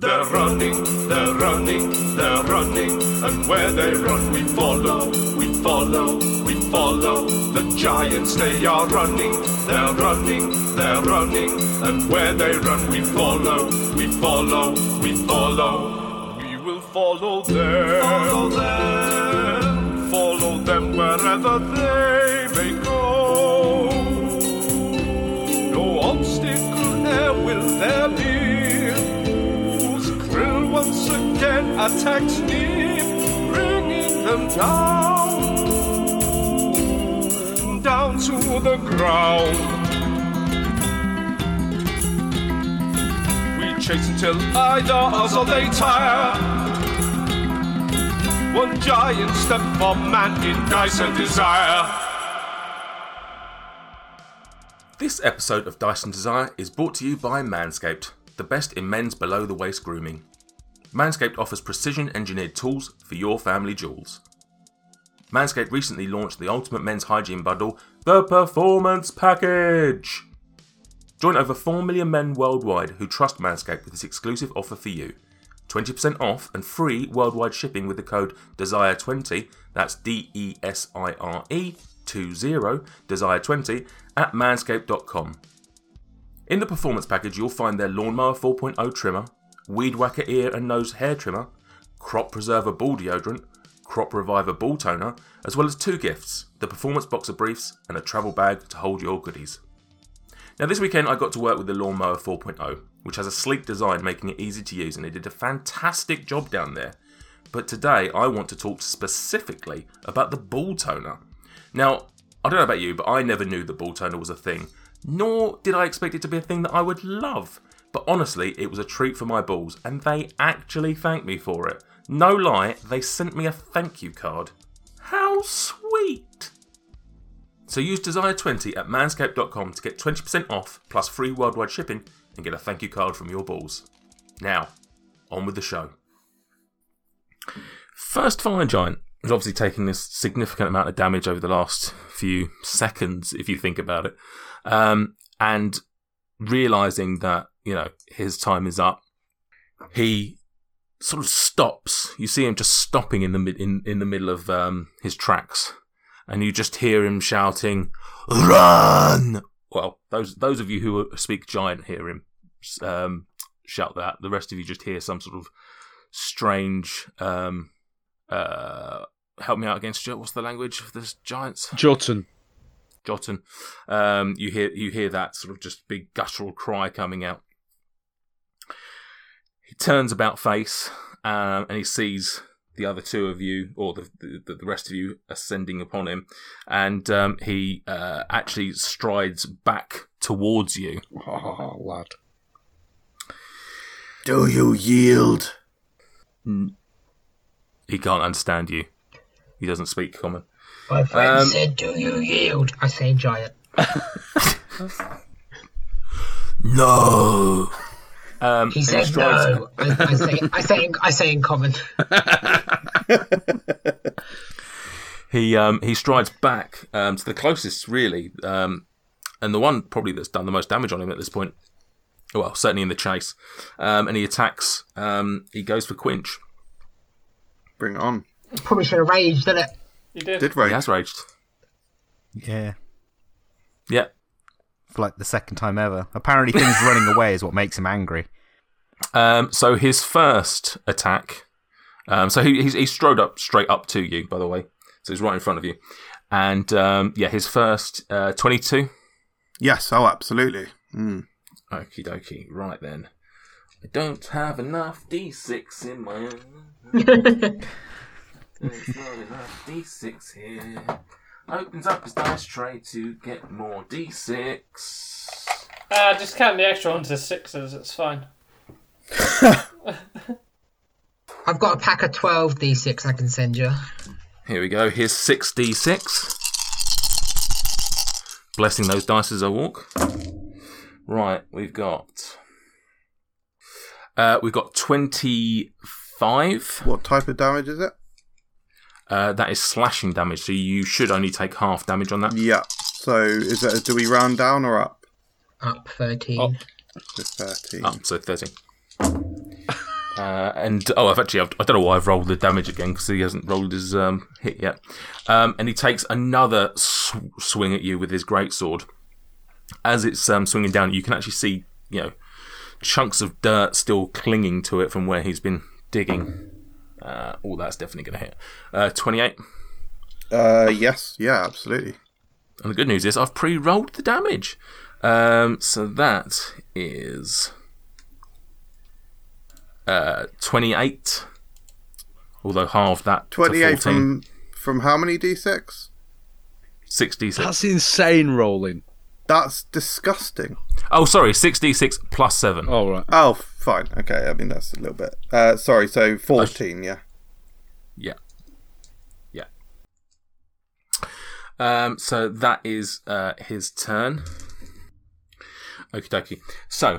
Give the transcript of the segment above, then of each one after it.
They're running, they're running, they're running, and where they run we follow, we follow, we follow. The giants they are running, they're running, they're running, and where they run we follow, we follow, we follow. We will follow them, follow them, follow them wherever they attacks me, bringing them down, down to the ground. We chase until either us or they tire. One giant step for man in dice and desire. This episode of Dice and Desire is brought to you by Manscaped, the best in men's below the waist grooming. Manscaped offers precision engineered tools for your family jewels. Manscaped recently launched the ultimate men's hygiene bundle, the Performance Package. Join over 4 million men worldwide who trust Manscaped with this exclusive offer for you 20% off and free worldwide shipping with the code DESIRE20, that's D E S I R E 20, DESIRE20, at manscaped.com. In the performance package, you'll find their Lawnmower 4.0 trimmer, Weed Whacker ear and nose hair trimmer, Crop Preserver ball deodorant, Crop Reviver ball toner, as well as two gifts the Performance Boxer briefs and a travel bag to hold your goodies. Now, this weekend I got to work with the Lawnmower 4.0, which has a sleek design making it easy to use, and it did a fantastic job down there. But today I want to talk specifically about the ball toner. Now, I don't know about you, but I never knew the ball toner was a thing, nor did I expect it to be a thing that I would love. But honestly, it was a treat for my balls, and they actually thanked me for it. No lie, they sent me a thank you card. How sweet! So use Desire20 at manscaped.com to get 20% off plus free worldwide shipping and get a thank you card from your balls. Now, on with the show. First Fire Giant has obviously taken this significant amount of damage over the last few seconds, if you think about it. Um, and realizing that, you know, his time is up, he sort of stops. You see him just stopping in the mid- in, in the middle of um, his tracks, and you just hear him shouting, "Run!" Well, those those of you who speak giant hear him um, shout that. The rest of you just hear some sort of strange. Um, uh, help me out against. What's the language of the giants? Jotun. Jotun. Um, you hear you hear that sort of just big guttural cry coming out. He turns about face um, and he sees the other two of you, or the the, the rest of you, ascending upon him, and um, he uh, actually strides back towards you. Oh, lad. Do you yield? He can't understand you. He doesn't speak common. My friend Um, said, "Do you yield?" I say, giant. No. Um, He and said, "No." I, I say, I say, in, I say in common. He um, he strides back um, to the closest, really, um, and the one probably that's done the most damage on him at this point. Well, certainly in the chase, um, and he attacks. Um, he goes for Quinch. Bring it on. Probably should have raged, didn't it? You did. Did rage? He rage. has raged. Yeah, Yeah. For like the second time ever. Apparently, things running away is what makes him angry. Um, so his first attack. Um, so he, he's, he strode up straight up to you, by the way. So he's right in front of you, and um, yeah, his first uh, twenty-two. Yes, oh, absolutely. Mm. Okie dokie. Right then. I don't have enough D6 in my own. There's not enough D6 here. Opens up his dice tray to get more D6. Uh, just count the extra ones as sixes. It's fine. I've got a pack of twelve d6 I can send you. Here we go. Here's 6d6. Blessing those dice as I walk. Right, we've got. Uh, we've got 25. What type of damage is it? Uh, that is slashing damage, so you should only take half damage on that. Yeah. So is that do we round down or up? Up thirteen. Up. To thirteen. Up, so 13. Uh, and oh, I've actually I've, I don't know why I've rolled the damage again because he hasn't rolled his um, hit yet. Um, and he takes another sw- swing at you with his great sword. As it's um, swinging down, you can actually see you know chunks of dirt still clinging to it from where he's been digging. Uh, oh, that's definitely going to hit. Uh, Twenty-eight. Uh, yes, yeah, absolutely. And the good news is I've pre-rolled the damage. Um, so that is uh, 28. Although half that to 14. 28 from from how many d6? 66. That's insane rolling. That's disgusting. Oh, sorry, 66 plus 7. All right. Oh, fine. Okay, I mean that's a little bit. Uh, sorry, so 14, yeah. Yeah. Yeah. Um, so that is uh, his turn. Okie dokie. So,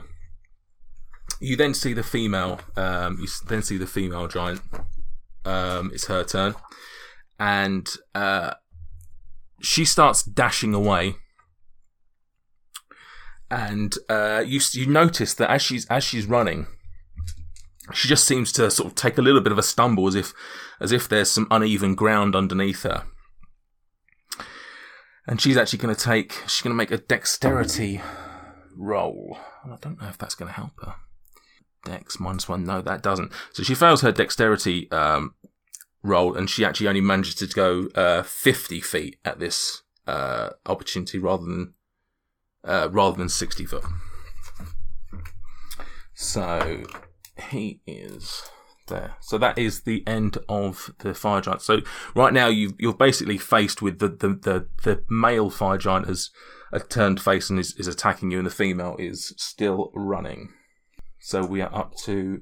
you then see the female, um, you then see the female giant. Um, it's her turn. And uh, she starts dashing away. And uh, you you notice that as she's as she's running, she just seems to sort of take a little bit of a stumble as if as if there's some uneven ground underneath her. And she's actually going to take she's going to make a dexterity roll. I don't know if that's going to help her. Dex minus one. No, that doesn't. So she fails her dexterity um, roll, and she actually only manages to go uh, 50 feet at this uh, opportunity rather than uh, rather than 60 foot. So he is there. So that is the end of the fire giant. So right now you you're basically faced with the the, the, the male fire giant has a turned face and is, is attacking you, and the female is still running. So we are up to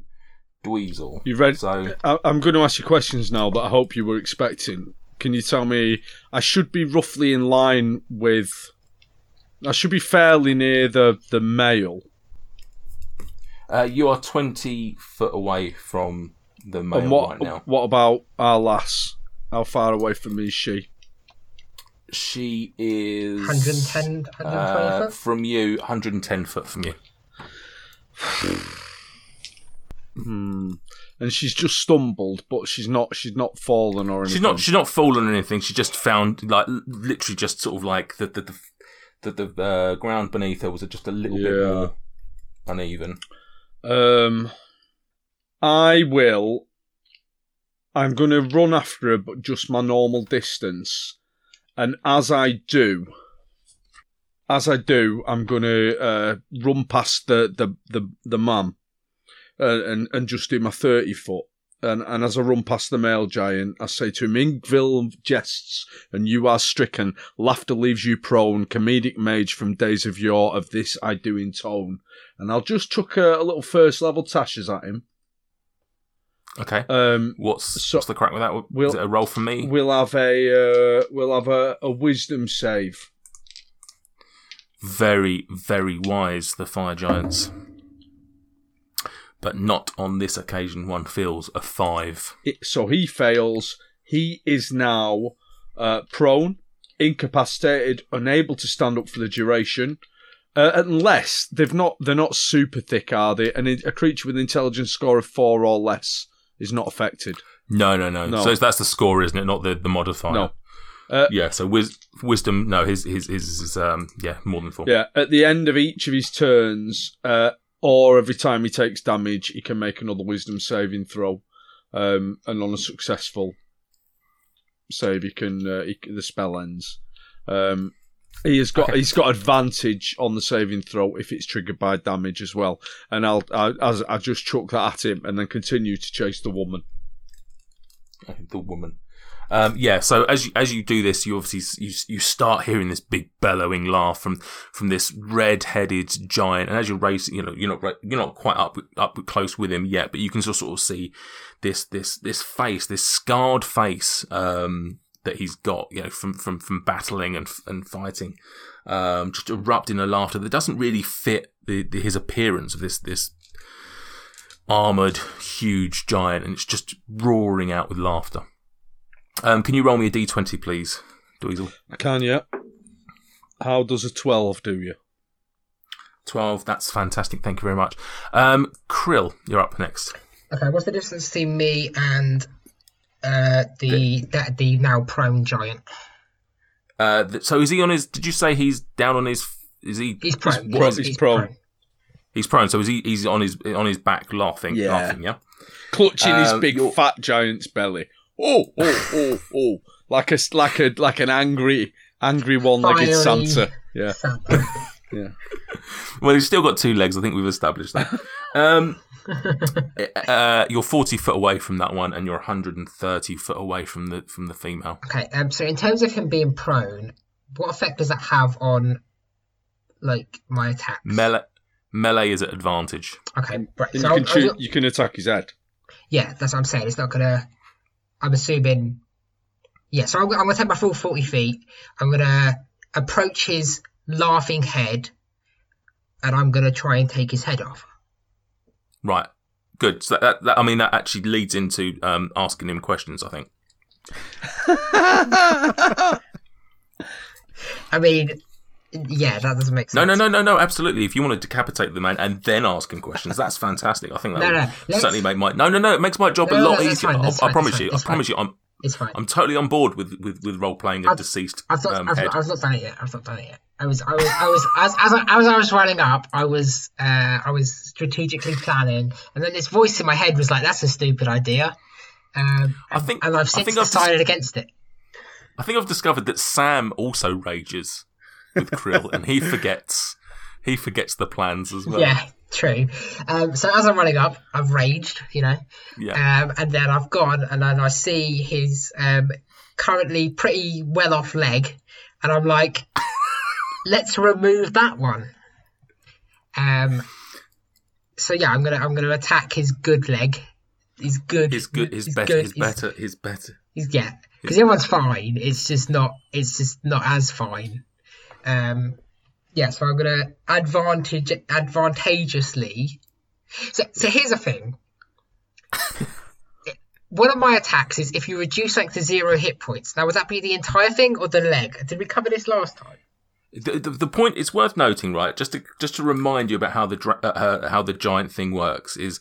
Dweezil. You read? So I, I'm going to ask you questions now that I hope you were expecting. Can you tell me? I should be roughly in line with. I should be fairly near the the male. uh, you are twenty foot away from the male and what right now. what about our lass? How far away from me is she? She is 110, 120 uh, foot? from you, 110 foot from you. Hmm. And she's just stumbled, but she's not. She's not fallen or anything. She's not. She's not fallen or anything. She just found like literally just sort of like the the the, the, the uh, ground beneath her was just a little bit more uneven. Um, I will. I'm going to run after her, but just my normal distance. And as I do, as I do, I'm going to uh, run past the the the the man, uh, and and just do my thirty foot. And and as I run past the male giant, I say to him, "Ingville jests, and you are stricken. Laughter leaves you prone. Comedic mage from days of yore. Of this I do intone." And I'll just chuck a, a little first level Tasha's at him. Okay. Um, What's so- what's the crack with that? we'll- Is it a roll for me? we'll have a uh, we'll have a, a wisdom save. Very very wise, the fire giants. But not on this occasion. One feels a five. It, so he fails. He is now uh, prone, incapacitated, unable to stand up for the duration. Uh, unless they've not, they're not super thick, are they? And a creature with an intelligence score of four or less is not affected. No, no, no. No. So that's the score, isn't it? Not the, the modifier. No. Uh, yeah. So wis- wisdom. No, his his his um yeah more than four. Yeah, at the end of each of his turns, uh, or every time he takes damage, he can make another Wisdom saving throw, um, and on a successful save, he can, uh, he, the spell ends. Um, he has got Okay. he's got advantage on the saving throw if it's triggered by damage as well. And I'll I, as I just chuck that at him and then continue to chase the woman. the woman. Um, yeah, so as you, as you do this, you obviously you you start hearing this big bellowing laugh from from this red-headed giant, and as you're racing, you know you're not you're not quite up up close with him yet, but you can sort of see this this this face, this scarred face um, that he's got, you know, from from from battling and and fighting, um, just erupt in a laughter that doesn't really fit the, the his appearance of this this armored huge giant, and it's just roaring out with laughter. Um, can you roll me a d20, please, Dweezil? Can, yeah. How does a twelve do you? 12, that's fantastic. Thank you very much. Um, Krill, you're up next. Okay, what's the distance between me and uh, the the, the now prone giant? Uh, th- so is he on his? Did you say he's down on his? Is he? He's prone. what yes, is he's prone. He's prone. So is he? He's on his on his back, laughing. Yeah. Laughing. Yeah. Clutching his Um, big fat giant's belly. Oh, oh, oh, oh! Like a like a like an angry angry one-legged Fiery. Santa. Yeah. Santa. Well, he's still got two legs. I think we've established that. Um, uh, you're 40 foot away from that one, and you're 130 foot away from the from the female. Okay, um, so in terms of him being prone, what effect does that have on, like, my attacks? Melee melee is at advantage. Okay, right. So you I'll, can shoot, I'll- you can attack his head. yeah, that's what I'm saying. It's not gonna. I'm assuming. Yeah, so I'm, I'm gonna take my full 40 feet. I'm gonna approach his laughing head, and I'm gonna try and take his head off. Right. Good. So that, that, that I mean that actually leads into um, asking him questions. I think. I mean, yeah, that doesn't make sense. No, no, no, no, no. Absolutely. If you want to decapitate the man and then ask him questions, that's fantastic. I think that No, would no, certainly make my no, no, no. It makes my job No, a lot easier. fine, I, that's I promise that's you. fine, I promise you. I'm It's fine. I'm totally on board with with, with role playing a deceased I've not, um, I've. I've not done it yet. I've not done it yet. I was, I was, I was, as, as, I, as I was running up, I was, uh, I was strategically planning, and then this voice in my head was like, "That's a stupid idea," um, I think. and I've since think I've dis- decided against it. I think I've discovered that Sam also rages with Krill, and he forgets. He forgets the plans as well. Yeah, true. Um, so as I'm running up, I've raged, you know, Yeah. um, and then I've gone and then I see his um, currently pretty well off leg, and I'm like, let's remove that one. Um, so yeah, I'm gonna I'm gonna attack his good leg. His good. His good. His he's better. good, His he's- better. His better. He's, yeah, because everyone's fine. It's just not. It's just not as fine. Um, yeah, so I'm gonna advantage advantageously. So, so here's the thing. One of my attacks is if you reduce like to zero hit points. Now, would that be the entire thing or the leg? Did we cover this last time? The, the, the point it's worth noting, right? Just to just to remind you about how the uh, uh, how the giant thing works is,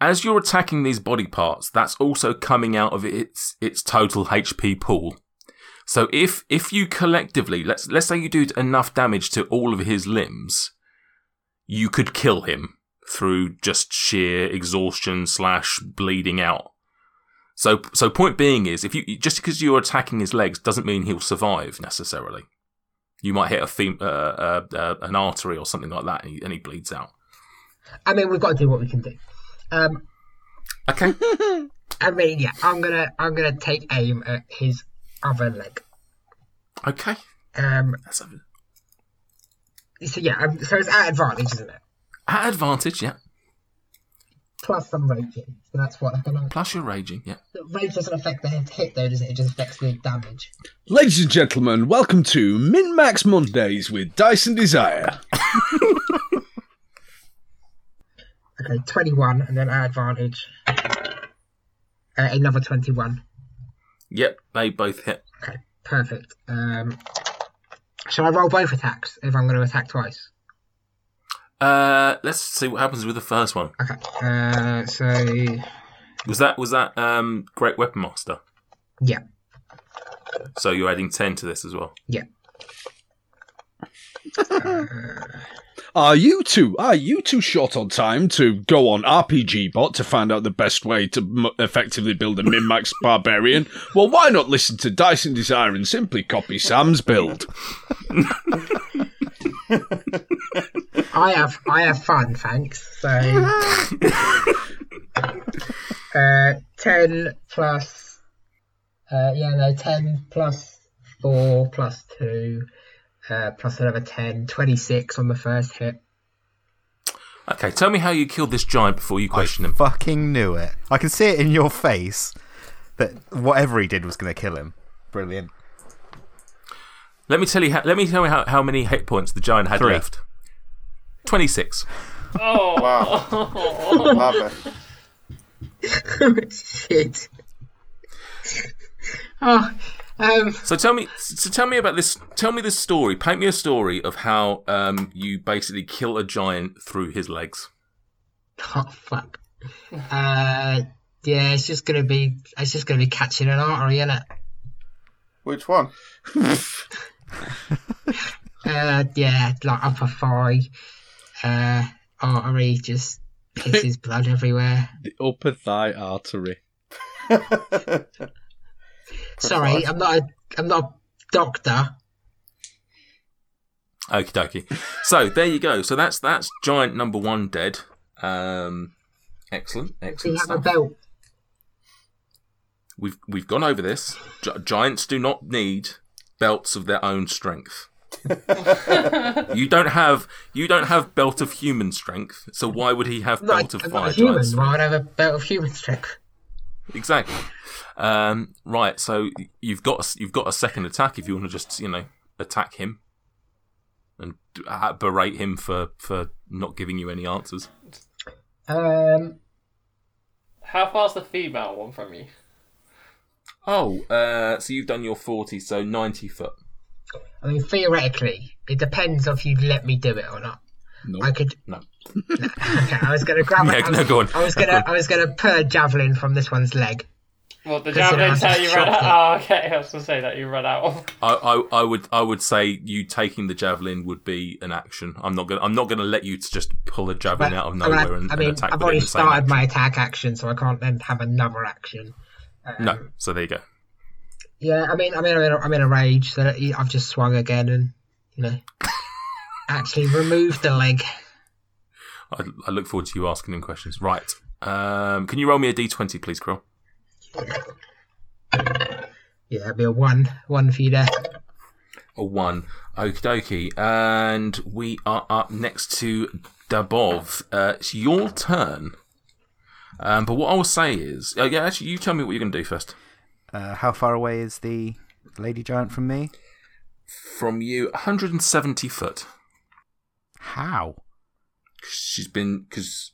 as you're attacking these body parts, that's also coming out of its its total HP pool. So if if you collectively let's let's say you do enough damage to all of his limbs, you could kill him through just sheer exhaustion slash bleeding out. So so point being is if you just because you're attacking his legs doesn't mean he'll survive necessarily. You might hit a fem- uh, uh, uh, an artery or something like that, and he, and he bleeds out. I mean, we've got to do what we can do. Um, Okay. I mean, yeah, I'm gonna I'm gonna take aim at his other leg. okay. Um, That's a, so yeah, um, so it's at advantage, isn't it? at advantage, yeah. Plus some raging. So that's what. Gonna, Plus you're raging, yeah. rage doesn't affect the hit though, does it? It just affects the damage. Ladies and gentlemen, welcome to Min Max Mondays with Dice and Desire. Okay, 21, and then at advantage. Uh, another 21. Yep, they both hit. Okay, perfect. Um, shall I roll both attacks if I'm going to attack twice? Uh, let's see what happens with the first one. Okay, uh, so Was that was that um Great Weapon Master? yeah, So you're adding ten to this as well. yeah. Are you two? Are you too short on time to go on RPG Bot to find out the best way to m- effectively build a min max barbarian? Well, why not listen to Dice and Desire and simply copy Sam's build? I have I have fun, thanks. So, uh, 10 plus, uh, yeah, no, 10 plus 4 plus 2, uh, plus another 10, 26 on the first hit. Okay, tell me how you killed this giant before you question him. Fucking knew it. I can see it in your face that whatever he did was going to kill him. Brilliant. Let me tell you. How, let me tell you how, how many hit points the giant had Three. left. Twenty six. Oh, Wow. Love it. Shit. Oh, um, So tell me. So tell me about this. Tell me this story. Paint me a story of how um you basically kill a giant through his legs. oh fuck. Uh, yeah, it's just gonna be it's just gonna be catching an artery, isn't it? Which one? Uh, yeah, like upper thigh, uh, artery just pisses blood everywhere. The upper thigh artery. Sorry, I'm not a I'm not a doctor. Okie dokie. So there you go. So that's that's giant number one dead. Um, excellent, Do you excellent have a stuff. belt? We've we've gone over this. Gi- giants do not need belts of their own strength. you don't have you don't have belt of human strength. So why would he have I'm not, belt of I'm not fire a human. giant? Why would I have a belt of human strength? Exactly. Um, right. So you've got you've got a second attack if you want to just you know attack him and uh, berate him for for not giving you any answers. Um, How far's the female one from you? Oh, uh, so you've done your forty, so ninety foot. I mean, theoretically, it depends if you let me do it or not. No. I could. No. Okay, I was gonna grab. Yeah, it. I no, go on. I was gonna. I was gonna put a javelin from this one's leg. Well, the Because it javelin's has how you run out. Oh, okay. I was gonna say that you run out of. I, I, I would I would say you taking the javelin would be an action. I'm not gonna I'm not gonna let you to just pull a javelin out of I mean, nowhere I, and, I mean, and attack. I've already the started action. my attack action, so I can't then have another action. No, um, so there you go. Yeah, I mean, I mean, I'm in a, I'm in a rage, so that I've just swung again and you know actually remove the leg. I, I look forward to you asking him questions. Right. Um, can you roll me a d20, please, Krill? Yeah, it'd be a one, one for you there. A one. Okie dokie. And we are up next to Dabov. Uh, it's your turn. Um, but what I will say is, uh, yeah, actually, you tell me what you're going to do first. Uh, how far away is the lady giant from me? From you, 170 foot. How? She's been because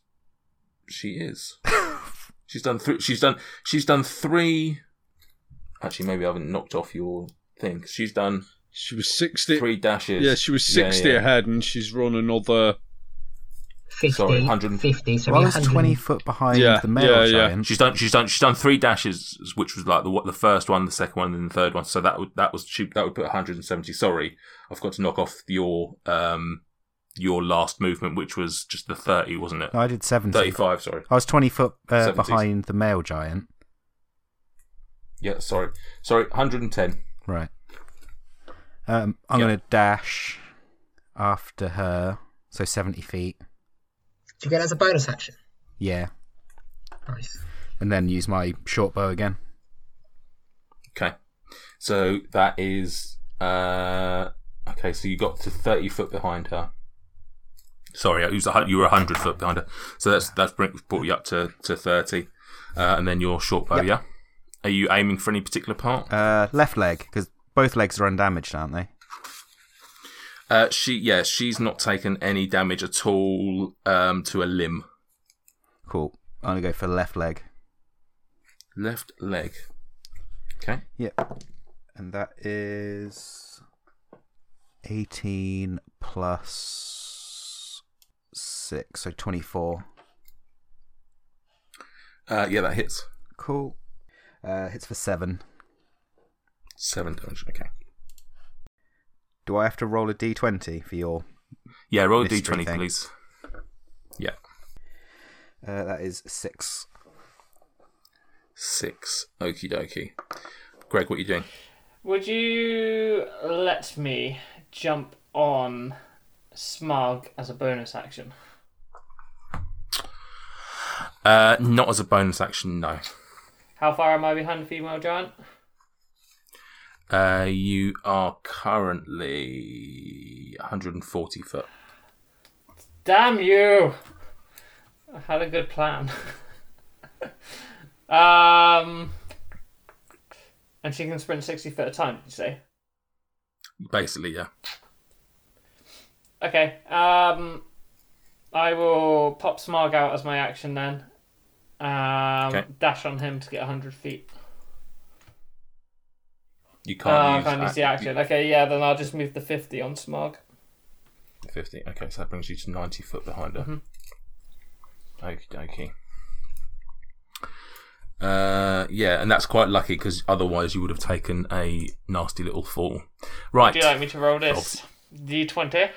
she is. she's done. Th- she's done. She's done three. Actually, maybe I haven't knocked off your thing. She's done She was 60. three dashes. Yeah, she was 60 yeah. ahead and she's run another. 50, Sorry, 100 50, so Well, I was 100. 20 foot behind Yeah, the male yeah, yeah. She's done. She's done. She's done three dashes, which was like the what the first one, the second one, and the third one. So that would that was she, that would put 170. Sorry, I've got to knock off your um your last movement, which was just the 30, wasn't it? No, I did 70. 35. Sorry. I was 20 foot uh, behind the male giant. Yeah. Sorry. Sorry. 110. Right. Um, I'm Yeah. going to dash after her, so 70 feet. Do you get it as a bonus action? Yeah. Nice. And then use my short bow again. Okay. So that is uh okay. So you got to 30 foot behind her. Sorry, you was a you were 100 foot behind her. So that's that's brought you up to to 30, uh, and then your short bow. Yep. Yeah. Are you aiming for any particular part? Uh, left leg, because both legs are undamaged, aren't they? Uh, she, yeah, she's not taken any damage at all um, to a limb. Cool. I'm to go for left leg. Left leg. Okay. Yep. And that is 18 plus 6, so 24. Uh, yeah, that hits. Cool. Uh, hits for 7. Seven damage. Okay. Do I have to roll a d20 for your. Yeah, roll a Mystery d20, thing. please. Yeah, Uh, that is 6. six. Okie dokie. Greg, what are you doing? Would you let me jump on Smug as a bonus action? Uh, not as a bonus action, no. How far am I behind the female giant? Uh, you are currently 140 foot. Damn you! I had a good plan. um, and she can sprint sixty foot at a time. Did you say? Basically, yeah. Okay. Um, I will pop Smog out as my action then. Um, Okay. dash on him to get hundred feet. You can't I use can't use the act- action. Okay, yeah, then I'll just move the fifty on Smog. 50. Okay, so that brings you to 90 foot behind her. Mhm. Okie dokie. Uh, yeah, and that's quite lucky because otherwise you would have taken a nasty little fall. Right. Do you like me to roll this? D20.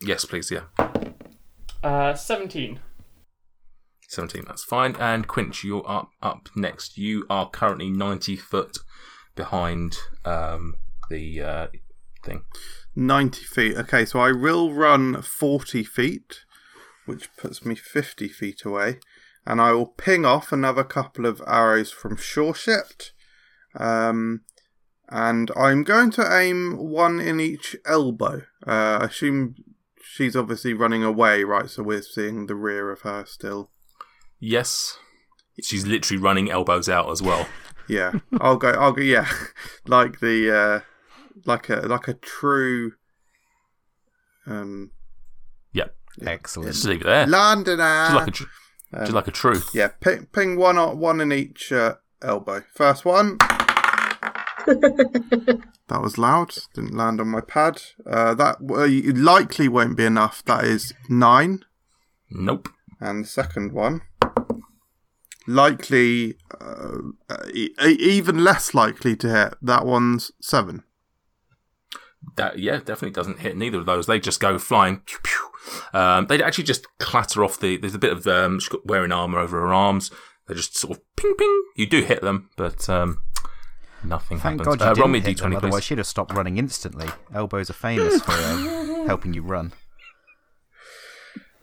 Yes, please. Yeah. Uh, 17. 17, that's fine. And Quinch, you're up up next. You are currently 90 foot behind um, the uh, thing. 90 feet. Okay, so I will run 40 feet, which puts me 50 feet away. And I will ping off another couple of arrows from Shore Shift. Um, and I'm going to aim one in each elbow. Uh, I assume she's obviously running away, right? So we're seeing the rear of her still. Yes. She's literally running elbows out as well. Yeah, I'll go. I'll go. Yeah, like the uh, like a like a true um Yep. Excellent. Just leave it there. Londoner. Just like a, tr- just like a truth. Yeah, ping, ping one on, one in each uh, elbow. First one. that was loud. Didn't land on my pad. Uh, that uh, likely won't be enough. That is nine. Nope. And the second one, likely, uh, e- even less likely to hit. That one's seven. That yeah, definitely doesn't hit neither of those. They just go flying. Pew, pew. Um, they actually just clatter off the. There's a bit of um, she's got wearing armor over her arms. They just sort of ping ping. You do hit them, but um, nothing Thank happens. God you uh, didn't hit them, d20, otherwise please. she'd have stopped running instantly. Elbows are famous for uh, helping you run.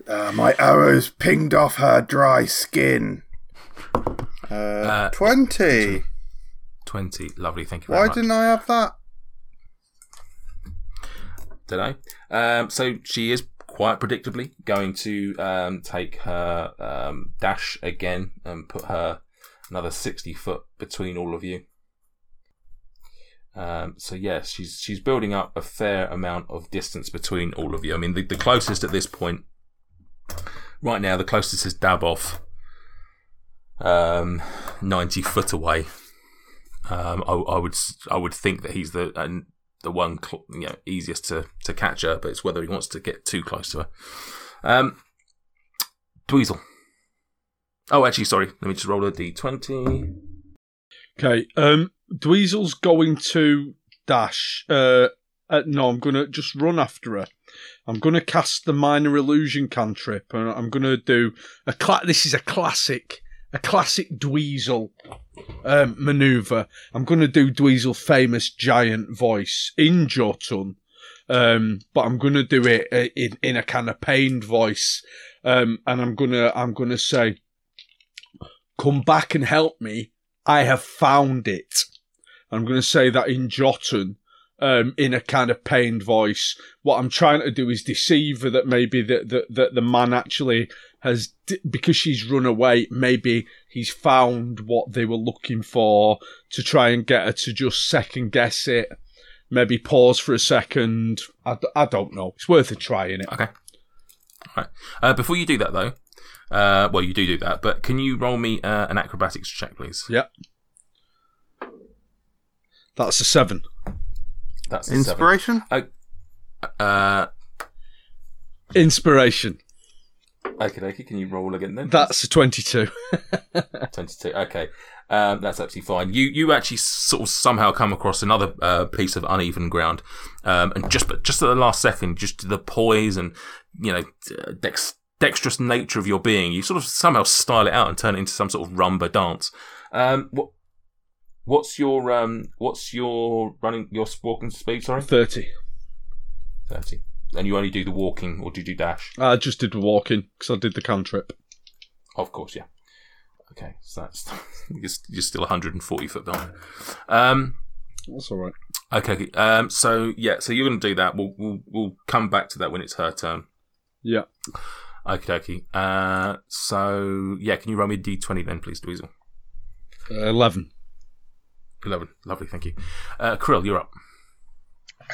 Uh, my arrows pinged off her dry skin. Uh, Uh, Twenty. Twenty. Lovely. Thank you very Why much. didn't I have that? Did I? Um, so she is quite predictably going to um, take her um, dash again and put her another sixty foot between all of you. Um, so yes, she's she's building up a fair amount of distance between all of you. I mean, the, the closest at this point, right now, the closest is Daboff, um, ninety foot away. Um, I, I would I would think that he's the and the one cl- you know easiest to, to catch her, but it's whether he wants to get too close to her. Um, Dweezil. Oh, actually, sorry. Let me just roll a d20. Okay. Um, Dweezil's going to dash. Uh, uh, no, I'm going to just run after her. I'm going to cast the minor illusion cantrip, and I'm going to do a. Cla- this is a classic, a classic Dweezil um, maneuver. I'm going to do Dweezil famous giant voice in Jotun, um, but I'm going to do it uh, in in a kind of pained voice, um, and I'm gonna I'm gonna say, "Come back and help me. I have found it." I'm going to say that in Jotun, um, in a kind of pained voice. What I'm trying to do is deceive her that maybe that the, the, the man actually has, because she's run away, maybe he's found what they were looking for to try and get her to just second guess it. Maybe pause for a second. I, I don't know. It's worth a try, in it? Okay. All right. Uh, before you do that, though, uh, well, you do do that, but can you roll me uh, an acrobatics check, please? Yeah. That's a seven. That's a seven. Inspiration. Uh, Inspiration. okay, okay. Can you roll again then? That's a 22. 22. Okay. Um, that's actually fine. You you actually sort of somehow come across another uh, piece of uneven ground, um, and just but just at the last second, just the poise and you know dex, dexterous nature of your being, you sort of somehow style it out and turn it into some sort of rumba dance. Um, what what's your um what's your running your walking speed? Sorry, 30. thirty. And you only do the walking, or do you do dash? I just did the walking because I did the cantrip. Of course, yeah. Okay, so that's you're, you're still 140 foot behind. Um, That's all right. okay. Um, so yeah, so you're going to do that. We'll, we'll we'll come back to that when it's her turn. Yeah. Okay, okay. Uh, so yeah, can you roll me a d20 then, please, Dweezil? Uh, 11. 11. Lovely, thank you. Uh, Krill, you're up.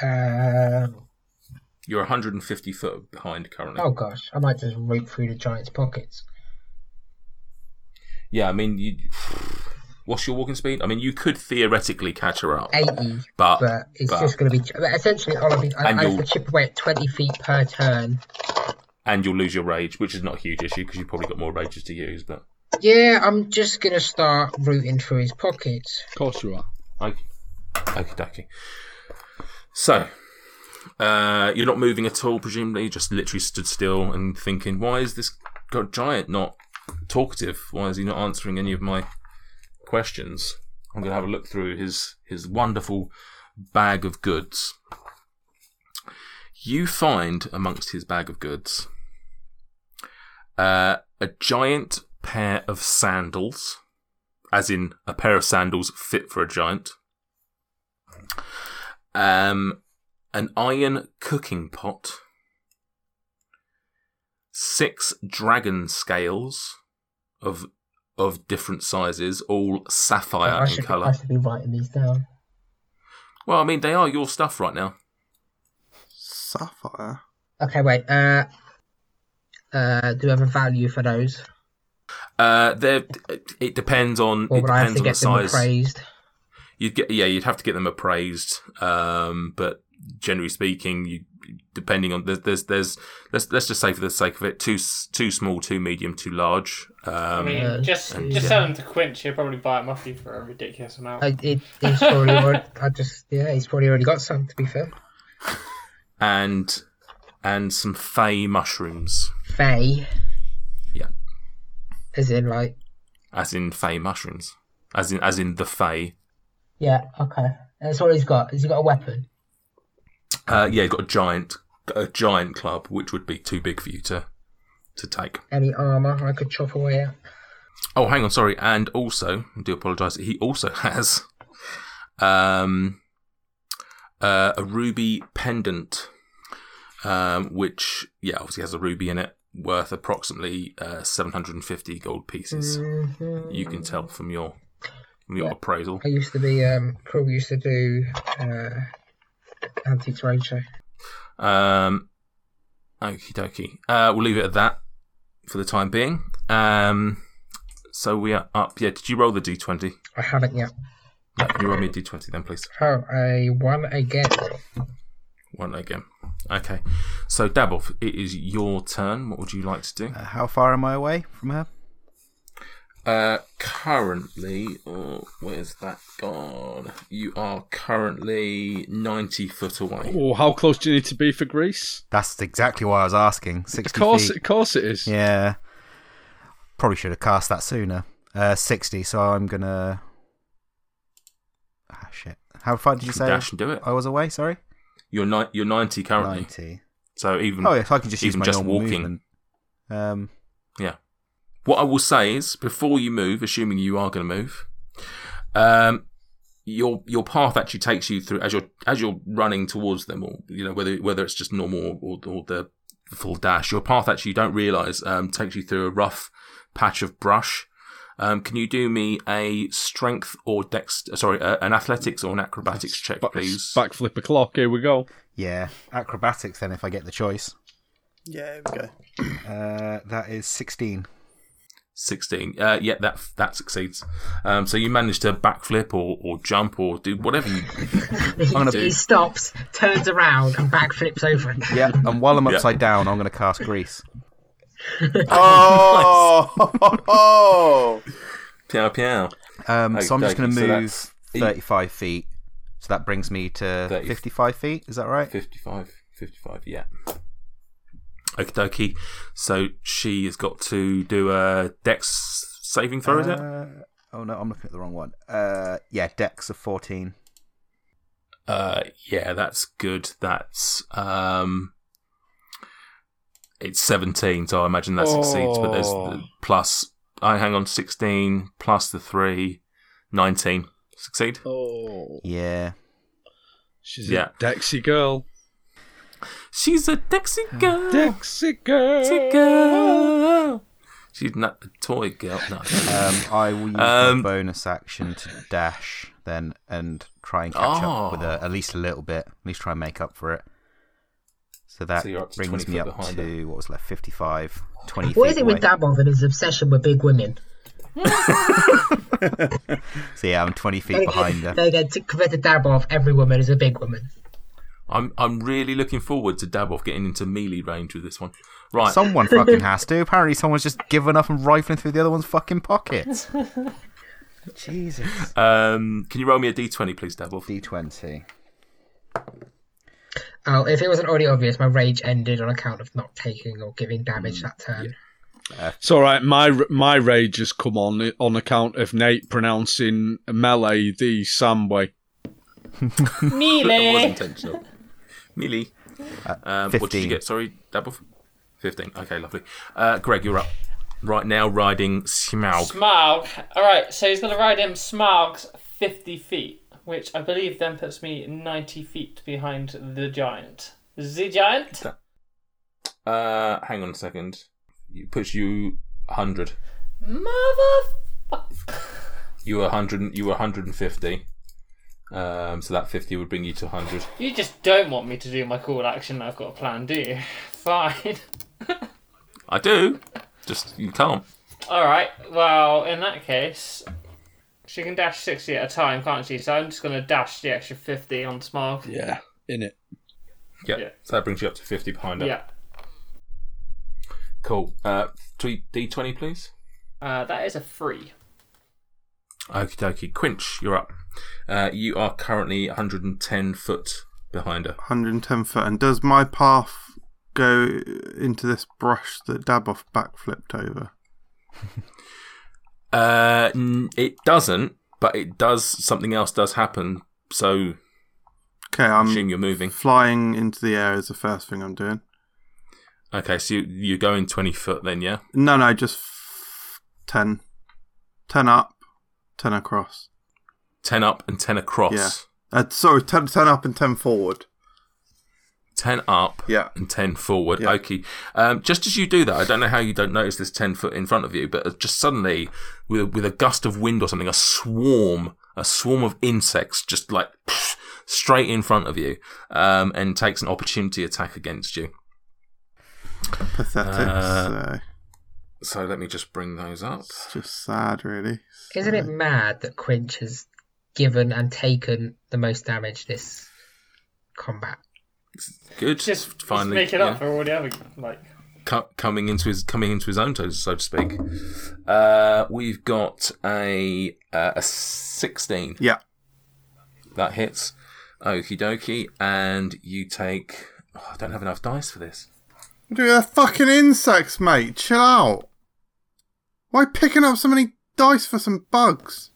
Uh, You're 150 foot behind currently. oh gosh, I might just root through the giant's pockets. Yeah, I mean, you. What's your walking speed? I mean, you could theoretically catch her up, 80, but, but it's but- just going to be. Essentially, I'll be, I, I have to chip away at 20 feet per turn. and you'll lose your rage, which is not a huge issue because you've probably got more rages to use. But Yeah, I'm just gonna start rooting through his pockets. Of course you are. Okay, okay, dokie. So, uh, you're not moving at all, presumably. You just literally stood still and thinking, why is this go- giant not talkative? Why is he not answering any of my questions? I'm going to have a look through his his wonderful bag of goods. You find amongst his bag of goods uh, a giant pair of sandals, as in a pair of sandals fit for a giant. Um, an iron cooking pot, six dragon scales of of different sizes, all sapphire I in colour. I should be writing these down. Well, I mean, they are your stuff right now. Sapphire. Okay, wait. Uh, uh, do you have a value for those, Uh, they're, it depends on or it would I have depends to on the get them size. appraised? You'd get yeah, you'd have to get them appraised. Um, but generally speaking, you depending on there's there's, there's let's let's just say for the sake of it, too too small, too medium, too large. Um, I mean, just and- just yeah. sell them to Quinch. He'll probably buy them off you for a ridiculous amount. I, it, he's probably already, I just yeah, he's probably already got some. To be fair, and and some fey mushrooms, Faye, Yeah. As in like as in fey mushrooms, as in as in the fey. yeah, okay. That's what he's got. Has he got a weapon? Uh, yeah, you've got a giant a giant club, which would be too big for you to to take. Any armor I could chop away at? Oh, hang on, sorry. And also, I do apologise. He also has um, uh, a ruby pendant, um, which yeah, obviously has a ruby in it, worth approximately uh, seven hundred and fifty gold pieces. Mhm. You can tell from your from your Yeah. appraisal. I used to be um, Krill used to do uh, Antiques Roadshow. Um, okie dokie. Uh, we'll leave it at that for the time being. Um, so we are up. Yeah, did you roll the d20? I haven't yet. No, can you roll me a d20 then, please? Oh, a one again. One again. Okay. So, Daboff, it is your turn. What would you like to do? Uh, how far am I away from her? Uh, currently, oh, where's that gone? You are currently 90 foot away. Oh, how close do you need to be for Grease? That's exactly why I was asking. Of Sixty course, feet. of course it is. Yeah. Probably should have cast that sooner. Uh, 60, so I'm gonna. Ah, shit. How far did you say Dash and do it. I was away? Sorry? You're, ni- you're 90 currently. 90. So, even. Oh, yeah, so I can just use my just normal walking. movement. Um, Yeah. What I will say is, before you move, assuming you are going to move, um, your your path actually takes you through as you're as you're running towards them, or you know whether whether it's just normal or, or the full dash. Your path actually you don't realise um, takes you through a rough patch of brush. Um, can you do me a strength or dex? Sorry, uh, an athletics or an acrobatics check, Back, please? Backflip a clock. Here we go. yeah. Acrobatics, then, if I get the choice. Yeah, here we go. Uh, that is 16. 16. Uh, yeah, that that succeeds. Um, so you manage to backflip or, or jump or do whatever you. He, gonna- he stops, turns around, and backflips over. it. Yeah, and while I'm Yeah. upside down, I'm going to cast Grease. Oh, Piao piao. Um, so I'm just going to Okey-dokey, so move that's- 35 feet. So that brings me to 30. 55 feet. Is that right? 55. 55, yeah. Okie dokie. So she has got to do a dex saving throw, is it? Uh, oh no, I'm looking at the wrong one. Uh, yeah, Dex of 14. Uh, yeah, that's good. That's um, it's seventeen, so I imagine that succeeds. But there's Oh. the plus. I hang on, sixteen plus the three, 19. Succeed. Oh, Yeah. she's Yeah. a Dexy girl. She's a Dexy girl. Dexy girl. Dexy girl. She's not a toy girl. No. Um, I will use Um, my bonus action to dash then and try and catch up with Oh. her at least a little bit. At least try and make up for it. So that So up brings me up behind to what was left 55, 20 What feet is it away. with Dabov and his obsession with big women? So yeah, I'm 20 feet behind her. There you go. to- Compared to Dabov, every woman is a big woman. I'm I'm really looking forward to Daboff getting into melee range with this one. Right. Someone fucking has to. Apparently, someone's just given up and rifling through the other one's fucking pockets. Jesus. Um, can you roll me a d20, please, Daboff? D20. Oh, if it wasn't already obvious, my rage ended on account of not taking or giving damage that turn. It's all right. My my rage has come on on account of Nate pronouncing melee the Sam way. That was intentional. Melee. Um, what did you get? Sorry, Daboff? 15. Okay, lovely. Uh, Greg, you're up. Right now, riding Smaug. Smaug. Alright, so he's going to ride him Smaug's 50 feet, which I believe then puts me 90 feet behind the giant. The giant? Uh, hang on a second. It puts you 100. Motherfucker. You were 100. You were 150. Um, so that 50 would bring you to 100. You just don't want me to do my call action I've got a plan, do you? Fine. I do. Just you can't. Alright, well, in that case, she can dash 60 at a time, can't she? So I'm just going to dash the extra 50 on Smaug. Yeah, in it. Yeah. Yeah. So that brings you up to 50 behind her. Yeah. Cool. Uh, D20, please. Uh, that is a free. Okie dokie. Quinch, you're up. Uh, you are currently 110 foot behind her. 110 foot. And does my path go into this brush that Daboff backflipped over? Uh, it doesn't, but it does. Something else does happen. So Okay, I'm assume you're moving. flying into the air is the first thing I'm doing. Okay, so you, you're going 20 foot then, yeah? No, no, just f- 10. 10 up, 10 across. 10 up and 10 across. Yeah. Uh, sorry, 10, 10 up and 10 forward. 10 up Yeah. and 10 forward. Yeah. Okay. Um, just as you do that, I don't know how you don't notice this 10 foot in front of you, but just suddenly, with a, with a gust of wind or something, a swarm, a swarm of insects just like straight in front of you um, and takes an opportunity attack against you. Pathetic. Uh, so So let me just bring those up. it's just sad, really. Isn't it mad that Quinch has given and taken the most damage this combat? Good. Just, finally just make it yeah. up for already having, like. coming into his coming into his own toes, so to speak. Uh, we've got a uh, a sixteen Yeah. that hits. Okie dokie, and you take. oh, I don't have enough dice for this. Dude, they're fucking insects, mate. Chill out. Why picking up so many dice for some bugs?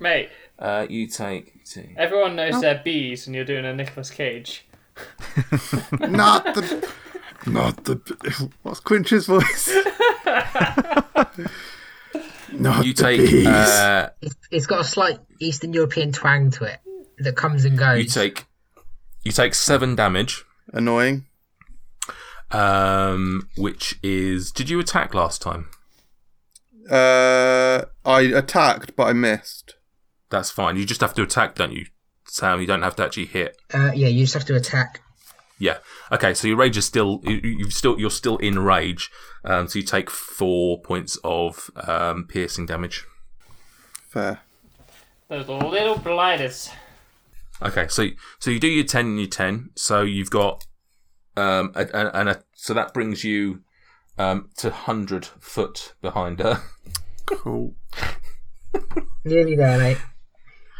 Mate, Uh, you take. two. everyone knows they're bees and you're doing a Nicolas Cage. Not the. Not the. What's Quinch's voice? Not You the take. bees. Uh, It's, it's got a slight Eastern European twang to it that comes and goes. you take. You take seven damage. Annoying. Um, which is. Did you attack last time? Uh, I attacked, but I missed. That's fine. You just have to attack, don't you, Sam? You don't have to actually hit. Uh, yeah, you just have to attack. Yeah. Okay. So your rage is still you, you still you're still in rage. Um, so you take four points of um, piercing damage. Fair. Those little blighters. Okay. So so you do your ten and your ten. So you've got um a, a, and a, so that brings you um to hundred foot behind her. Cool. Nearly there, mate.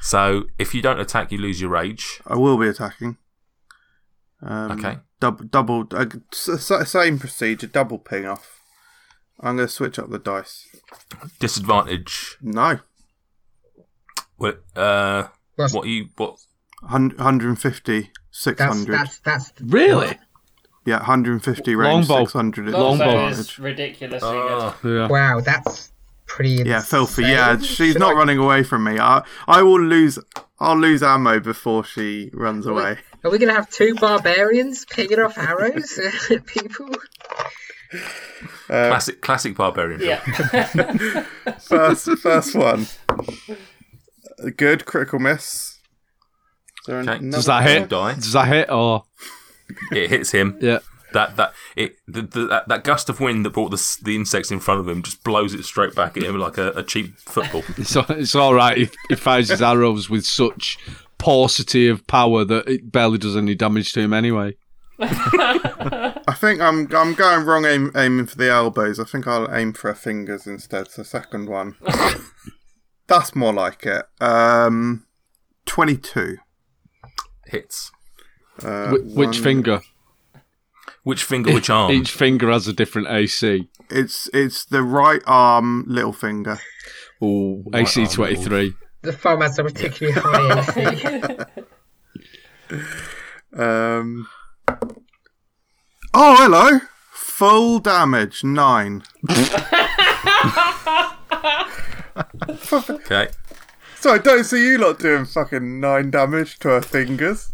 So if you don't attack, you lose your rage. I will be attacking. Um, Okay. Double, double, uh, s- s- same procedure. Double ping off. I'm going to switch up the dice. Disadvantage. No, What? Uh, What's- what you what? Hun- 150, That's 600. that's that's Really? Yeah, 150 range, Longbow. 600 is Longbow. Longbow is ridiculously Oh, Yeah. wow. That's pretty. Yeah, filthy. Yeah, she's Should not I- running away from me. I, I will lose. I'll lose ammo before she runs away. Are we gonna have two barbarians picking off arrows at people? Uh, classic classic barbarian. Yeah. First, first one. Good critical miss. Okay. Does that hit? Die. Does that hit? Or It hits him. yeah. That that it the, the, that, that gust of wind that brought the the insects in front of him just blows it straight back at him like a, a cheap football. It's, all- it's all right. He, he fires his arrows with such paucity of power that it barely does any damage to him anyway. I think I'm I'm going wrong aim, aiming for the elbows. I think I'll aim for her fingers instead. So second one. That's more like it. Um, twenty-two. Hits. Uh, Wh- which one- finger? Which finger, which arm? Each finger has a different AC. It's it's the right arm, little finger. Ooh, AC arm, twenty three. The foam has a particularly high AC. Um. Oh, hello. Full damage nine. Okay. So I don't see you lot doing fucking nine damage to her fingers.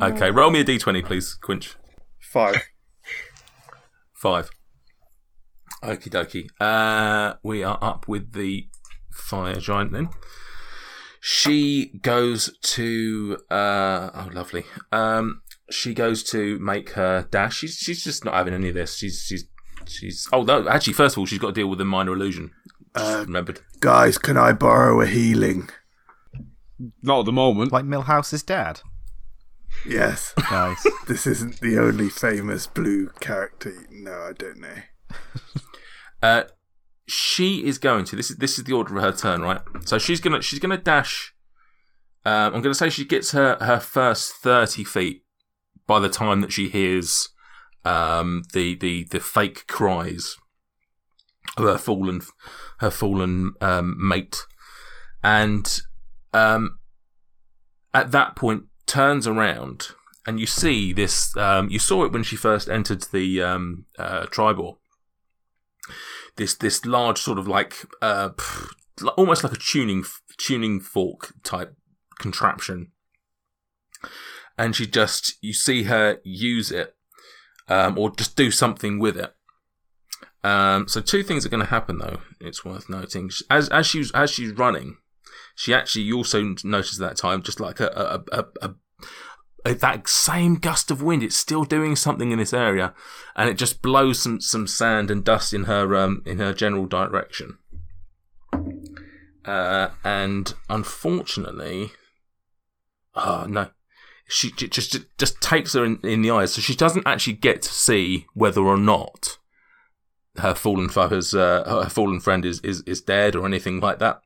Okay. Roll me a d20, please, Quinch. Five. Five. Okie dokie. Uh, we are up with the fire giant then. She goes to. Uh, oh, lovely. Um, she goes to make her dash. She's she's just not having any of this. She's she's she's. Oh no! Actually, first of all, she's got to deal with a minor illusion. Just remembered. Guys, can I borrow a healing? Not at the moment. Like Milhouse's dad. Yes. Nice. this isn't the only famous blue character. No, I don't know. Uh, she is going to. This is this is the order of her turn, right? So she's gonna she's gonna dash. Um, I'm gonna say she gets her her first thirty feet by the time that she hears um, the the the fake cries of her fallen her fallen um, mate, and um, at that point turns around and you see this. Um, you saw it when she first entered the um, uh, tribal. This this large sort of like uh almost like a tuning tuning fork type contraption. And she just you see her use it um, or just do something with it. Um, so two things are going to happen though it's worth noting. As as she's as she's running she actually you also notice that time just like a, a, a, a that same gust of wind it's still doing something in this area and it just blows some, some sand and dust in her um, in her general direction. Uh, and unfortunately, oh no, she just just, takes her in, in the eyes, so she doesn't actually get to see whether or not her fallen foe's uh, her fallen friend is, is is dead or anything like that.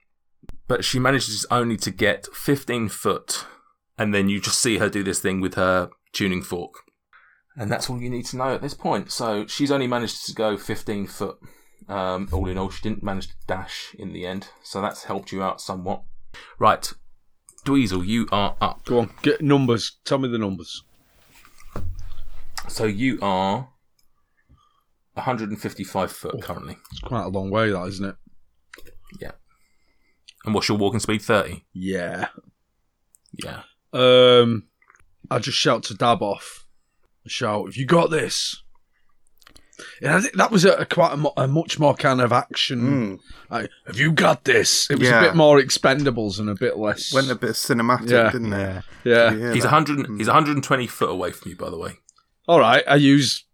But she manages only to get fifteen foot, and then you just see her do this thing with her tuning fork. And that's all you need to know at this point. So she's only managed to go 15 foot. Um, all in all, she didn't manage to dash in the end. So that's helped you out somewhat. Right. Dweezil, you are up. Go on, get numbers. Tell me the numbers. So you are 155 foot currently. It's quite a long way, that isn't it? Yeah. And what's your walking speed? 30? Yeah. Yeah. Um, I just shout to Dab off. I shout, "Have you got this?" And I think that was a, a quite a, mo- a much more kind of action. Mm. Like, Have you got this? It was Yeah. a bit more Expendables and a bit less. Went a bit cinematic, Yeah. didn't it? Yeah. yeah. He's that? 100. He's 120 foot away from you, by the way. All right. I use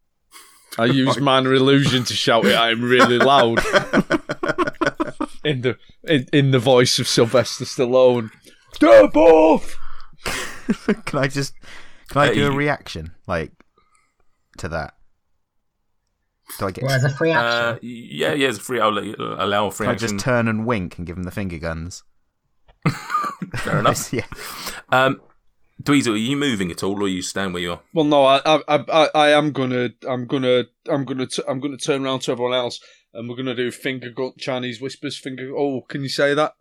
I use minor illusion to shout it at him really loud in the in, in the voice of Sylvester Stallone. Dab off. can I just can I Uh, do a reaction like to that? Do I get? Well, as a free Uh, action. yeah, yeah, it's free. I'll let you, allow a free can I just turn and wink and give him the finger guns? Fair enough. yeah. Um, Dweezil, are you moving at all, or are you staying where you are? Well, no, I, I, I, I am gonna, I'm gonna, I'm gonna, t- I'm gonna turn around to everyone else, and we're gonna do finger gun Chinese whispers. Finger. Oh, can you say that?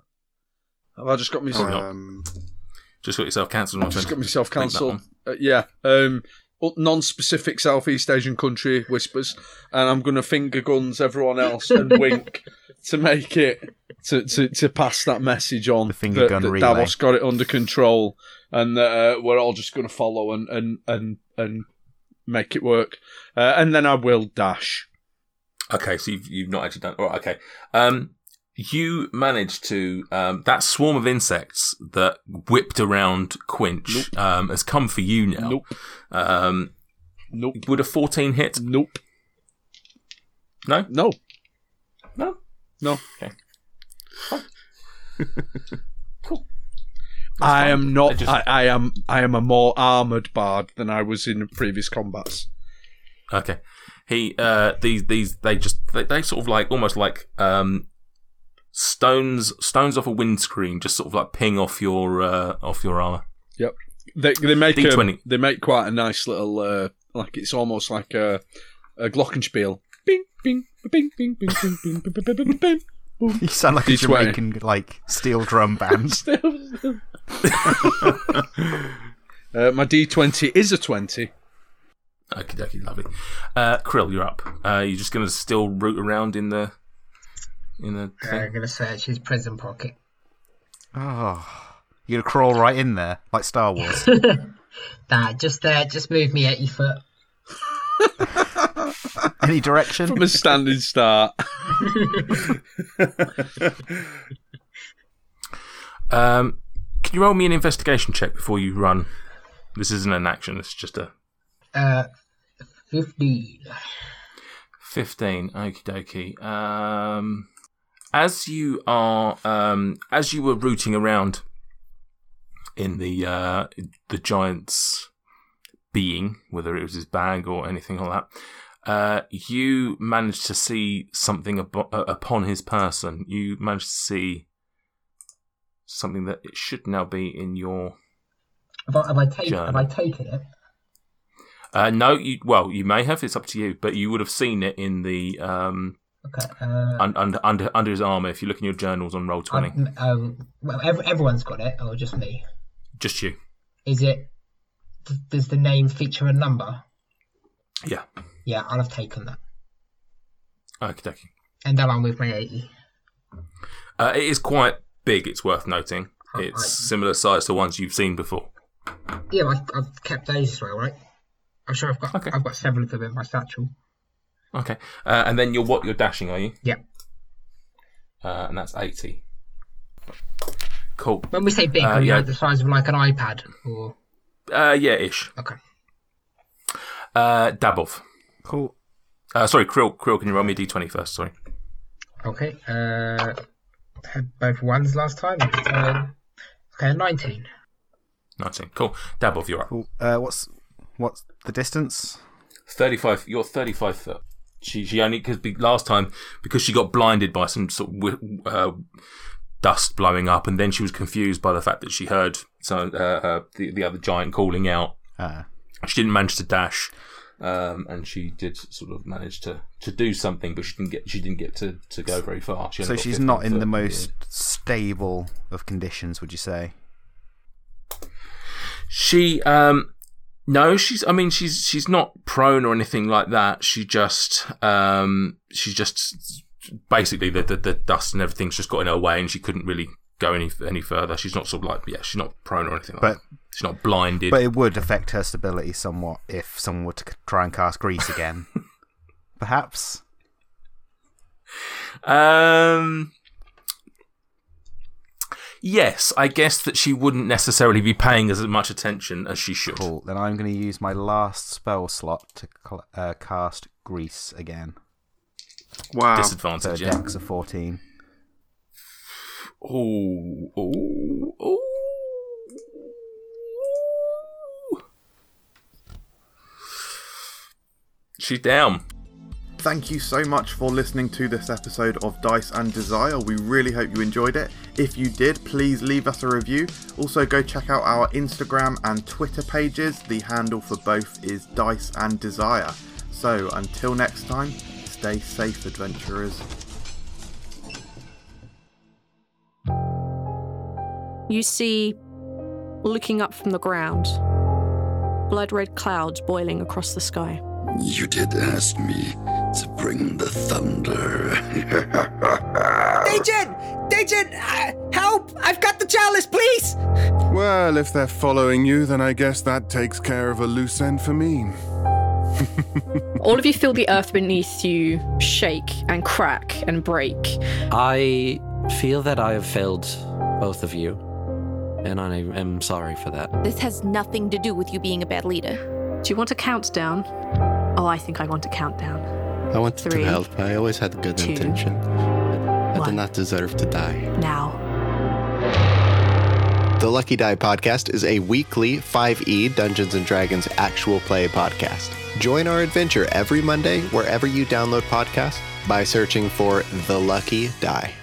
Have I just got myself? not. Um, Just got yourself cancelled, just friend. got myself cancelled. Uh, yeah. Um, non-specific Southeast Asian country whispers, and I'm gonna finger guns everyone else and wink to make it to, to, to pass that message on. The finger that, gun that relay. Davos got it under control, and that uh, we're all just gonna follow and and and and make it work. Uh, and then I will dash. Okay, so you've, you've not actually done. All right, okay. Um, you managed to um, that swarm of insects that whipped around Quinch um, has come for you now. Nope. Um, Nope. would a fourteen hit? Nope. No, No. no. No. Okay. Cool. I fine. am not. I just- I, I am. I am a more armored bard than I was in previous combats. Okay. He uh these these they just they, they sort of like almost like um stones stones off a windscreen just sort of like ping off your uh off your armor. Yep. They they make a, D20. they make quite a nice little uh, like it's almost like a, a glockenspiel. Bing bing bing bing bing bing bing bing bing bing bing. Boom. You sound like a D20. Jamaican like steel drum band. Uh, my D twenty is a twenty. Okay, okay, lovely. Uh Krill, you're up. Uh you're just gonna still root around in the in the Uh, thing? I'm gonna search his prison pocket. Oh, you're gonna crawl right in there like Star Wars. Nah, just there, just move me eighty foot. Any direction? From a standing start. Um can you roll me an investigation check before you run? This isn't an action, it's just a Uh, fifteen. 15 okie dokie um as you are um as you were rooting around in the uh the giant's being whether it was his bag or anything like that uh you managed to see something abo- uh, upon his person you managed to see something that it should now be in your Have I, have I taken? Have I taken it? uh no you well you may have it's up to you but you would have seen it in the um Okay. Uh, un- under under under his armor if you look in your journals on Roll20 I've- um, well, ev- everyone's got it, or just me? just you Is it? Does the name feature a number? yeah Yeah, I'll have taken that, okay okay and then I'll move my eighty. uh, it is quite big it's worth noting Right. it's similar size to ones you've seen before Yeah, I've, I've kept those as well, right? I'm sure I've got Okay. I've got several of them in my satchel. Okay uh, and then you're what you're dashing are you Yeah. uh, and that's 80 cool When we say big, Uh, are we yeah. like the size of like an iPad, or uh, yeah ish okay? uh, Dabov cool. uh, sorry Krill Krill can you roll me a d20 first sorry Okay. Uh, had both ones last time. So, okay, nineteen. 19 cool Dabov you're up Cool. Uh, what's what's the distance? 35 you're 35 foot she she only because last time because she got blinded by some sort of uh, dust blowing up and then she was confused by the fact that she heard so uh, uh, the, the other giant calling out. Uh, she didn't manage to dash um, and she did sort of manage to, to do something but she didn't get she didn't get to, to go very far. She so she's not in the most stable of conditions, would you say? She um no, she's I mean she's she's not prone or anything like that. She just um she's just basically the, the the dust and everything's just got in her way and she couldn't really go any any further. She's not sort of like yeah, she's not prone or anything like But- that. She's not blinded. But it would affect her stability somewhat if someone were to try and cast grease again. Perhaps. Um Yes, I guess that she wouldn't necessarily be paying as much attention as she should. Cool. Then I'm going to use my last spell slot to cl- uh, cast grease again. Wow. So Disadvantage, yeah. dex of 14. Oh, oh, oh. She's down. Thank you so much for listening to this episode of Dice and Desire. We really hope you enjoyed it. If you did, please leave us a review. Also, go check out our Instagram and Twitter pages. The handle for both is Dice and Desire. So, until next time, stay safe, adventurers. You see, looking up from the ground, blood red clouds boiling across the sky. You did ask me to bring the thunder. Dajin! Dajin! Uh, help! I've got the chalice, please! Well, if they're following you, then I guess that takes care of a loose end for me. All of you feel the earth beneath you shake and crack and break. I feel that I have failed both of you, and I am sorry for that. This has nothing to do with you being a bad leader. Do you want a countdown? Oh, I think I want a countdown. I wanted Three, to help. I always had good two, intention. I one. did not deserve to die. Now. The Lucky Die podcast is a weekly 5e Dungeons and Dragons actual play podcast. Join our adventure every Monday wherever you download podcasts by searching for The Lucky Die.